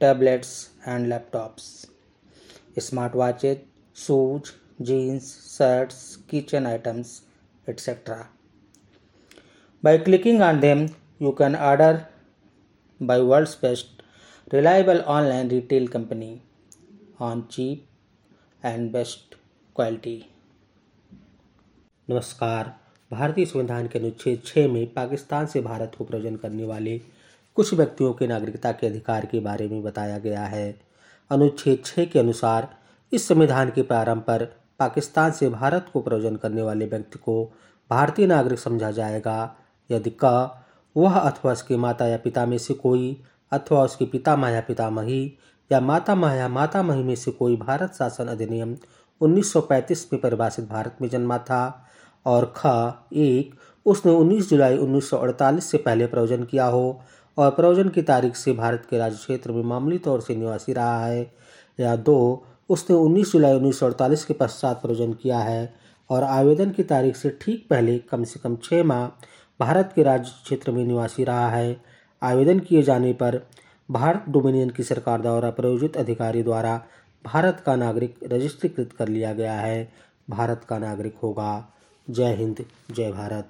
tablets and laptops smart watches shoes jeans shirts kitchen items etcetera by clicking on them you can order by world best reliable online retail company on cheap and best quality नमस्कार। भारतीय संविधान के अनुच्छेद छः में पाकिस्तान से भारत को प्रयोजन करने वाले कुछ व्यक्तियों के नागरिकता के अधिकार के बारे में बताया गया है। अनुच्छेद छः के अनुसार, इस संविधान के प्रारंभ पर पाकिस्तान से भारत को प्रयोजन करने वाले व्यक्ति को भारतीय नागरिक समझा जाएगा। यदि क, वह अथवा उसके माता या पिता में से कोई, अथवा उसके पितामह या पितामही या माता मातामह या मातामही में से कोई भारत शासन अधिनियम 1935 में परिभाषित भारत में जन्मा था और ख, एक, उसने 19 जुलाई 1948 से पहले प्रयोजन किया हो और प्रयोजन की तारीख से भारत के राज्य क्षेत्र में मामूली तौर से निवासी रहा है। या दो, उसने 19 जुलाई 1948 के पश्चात प्रयोजन किया है और आवेदन की तारीख से ठीक पहले, कम से कम छः माह, भारत के राज्य क्षेत्र में निवासी रहा है। आवेदन किए जाने पर भारत डोमिनियन की सरकार द्वारा प्रयोजित अधिकारी द्वारा भारत का नागरिक रजिस्ट्रीकृत कर लिया गया है। भारत का नागरिक होगा। जय हिंद, जय भारत।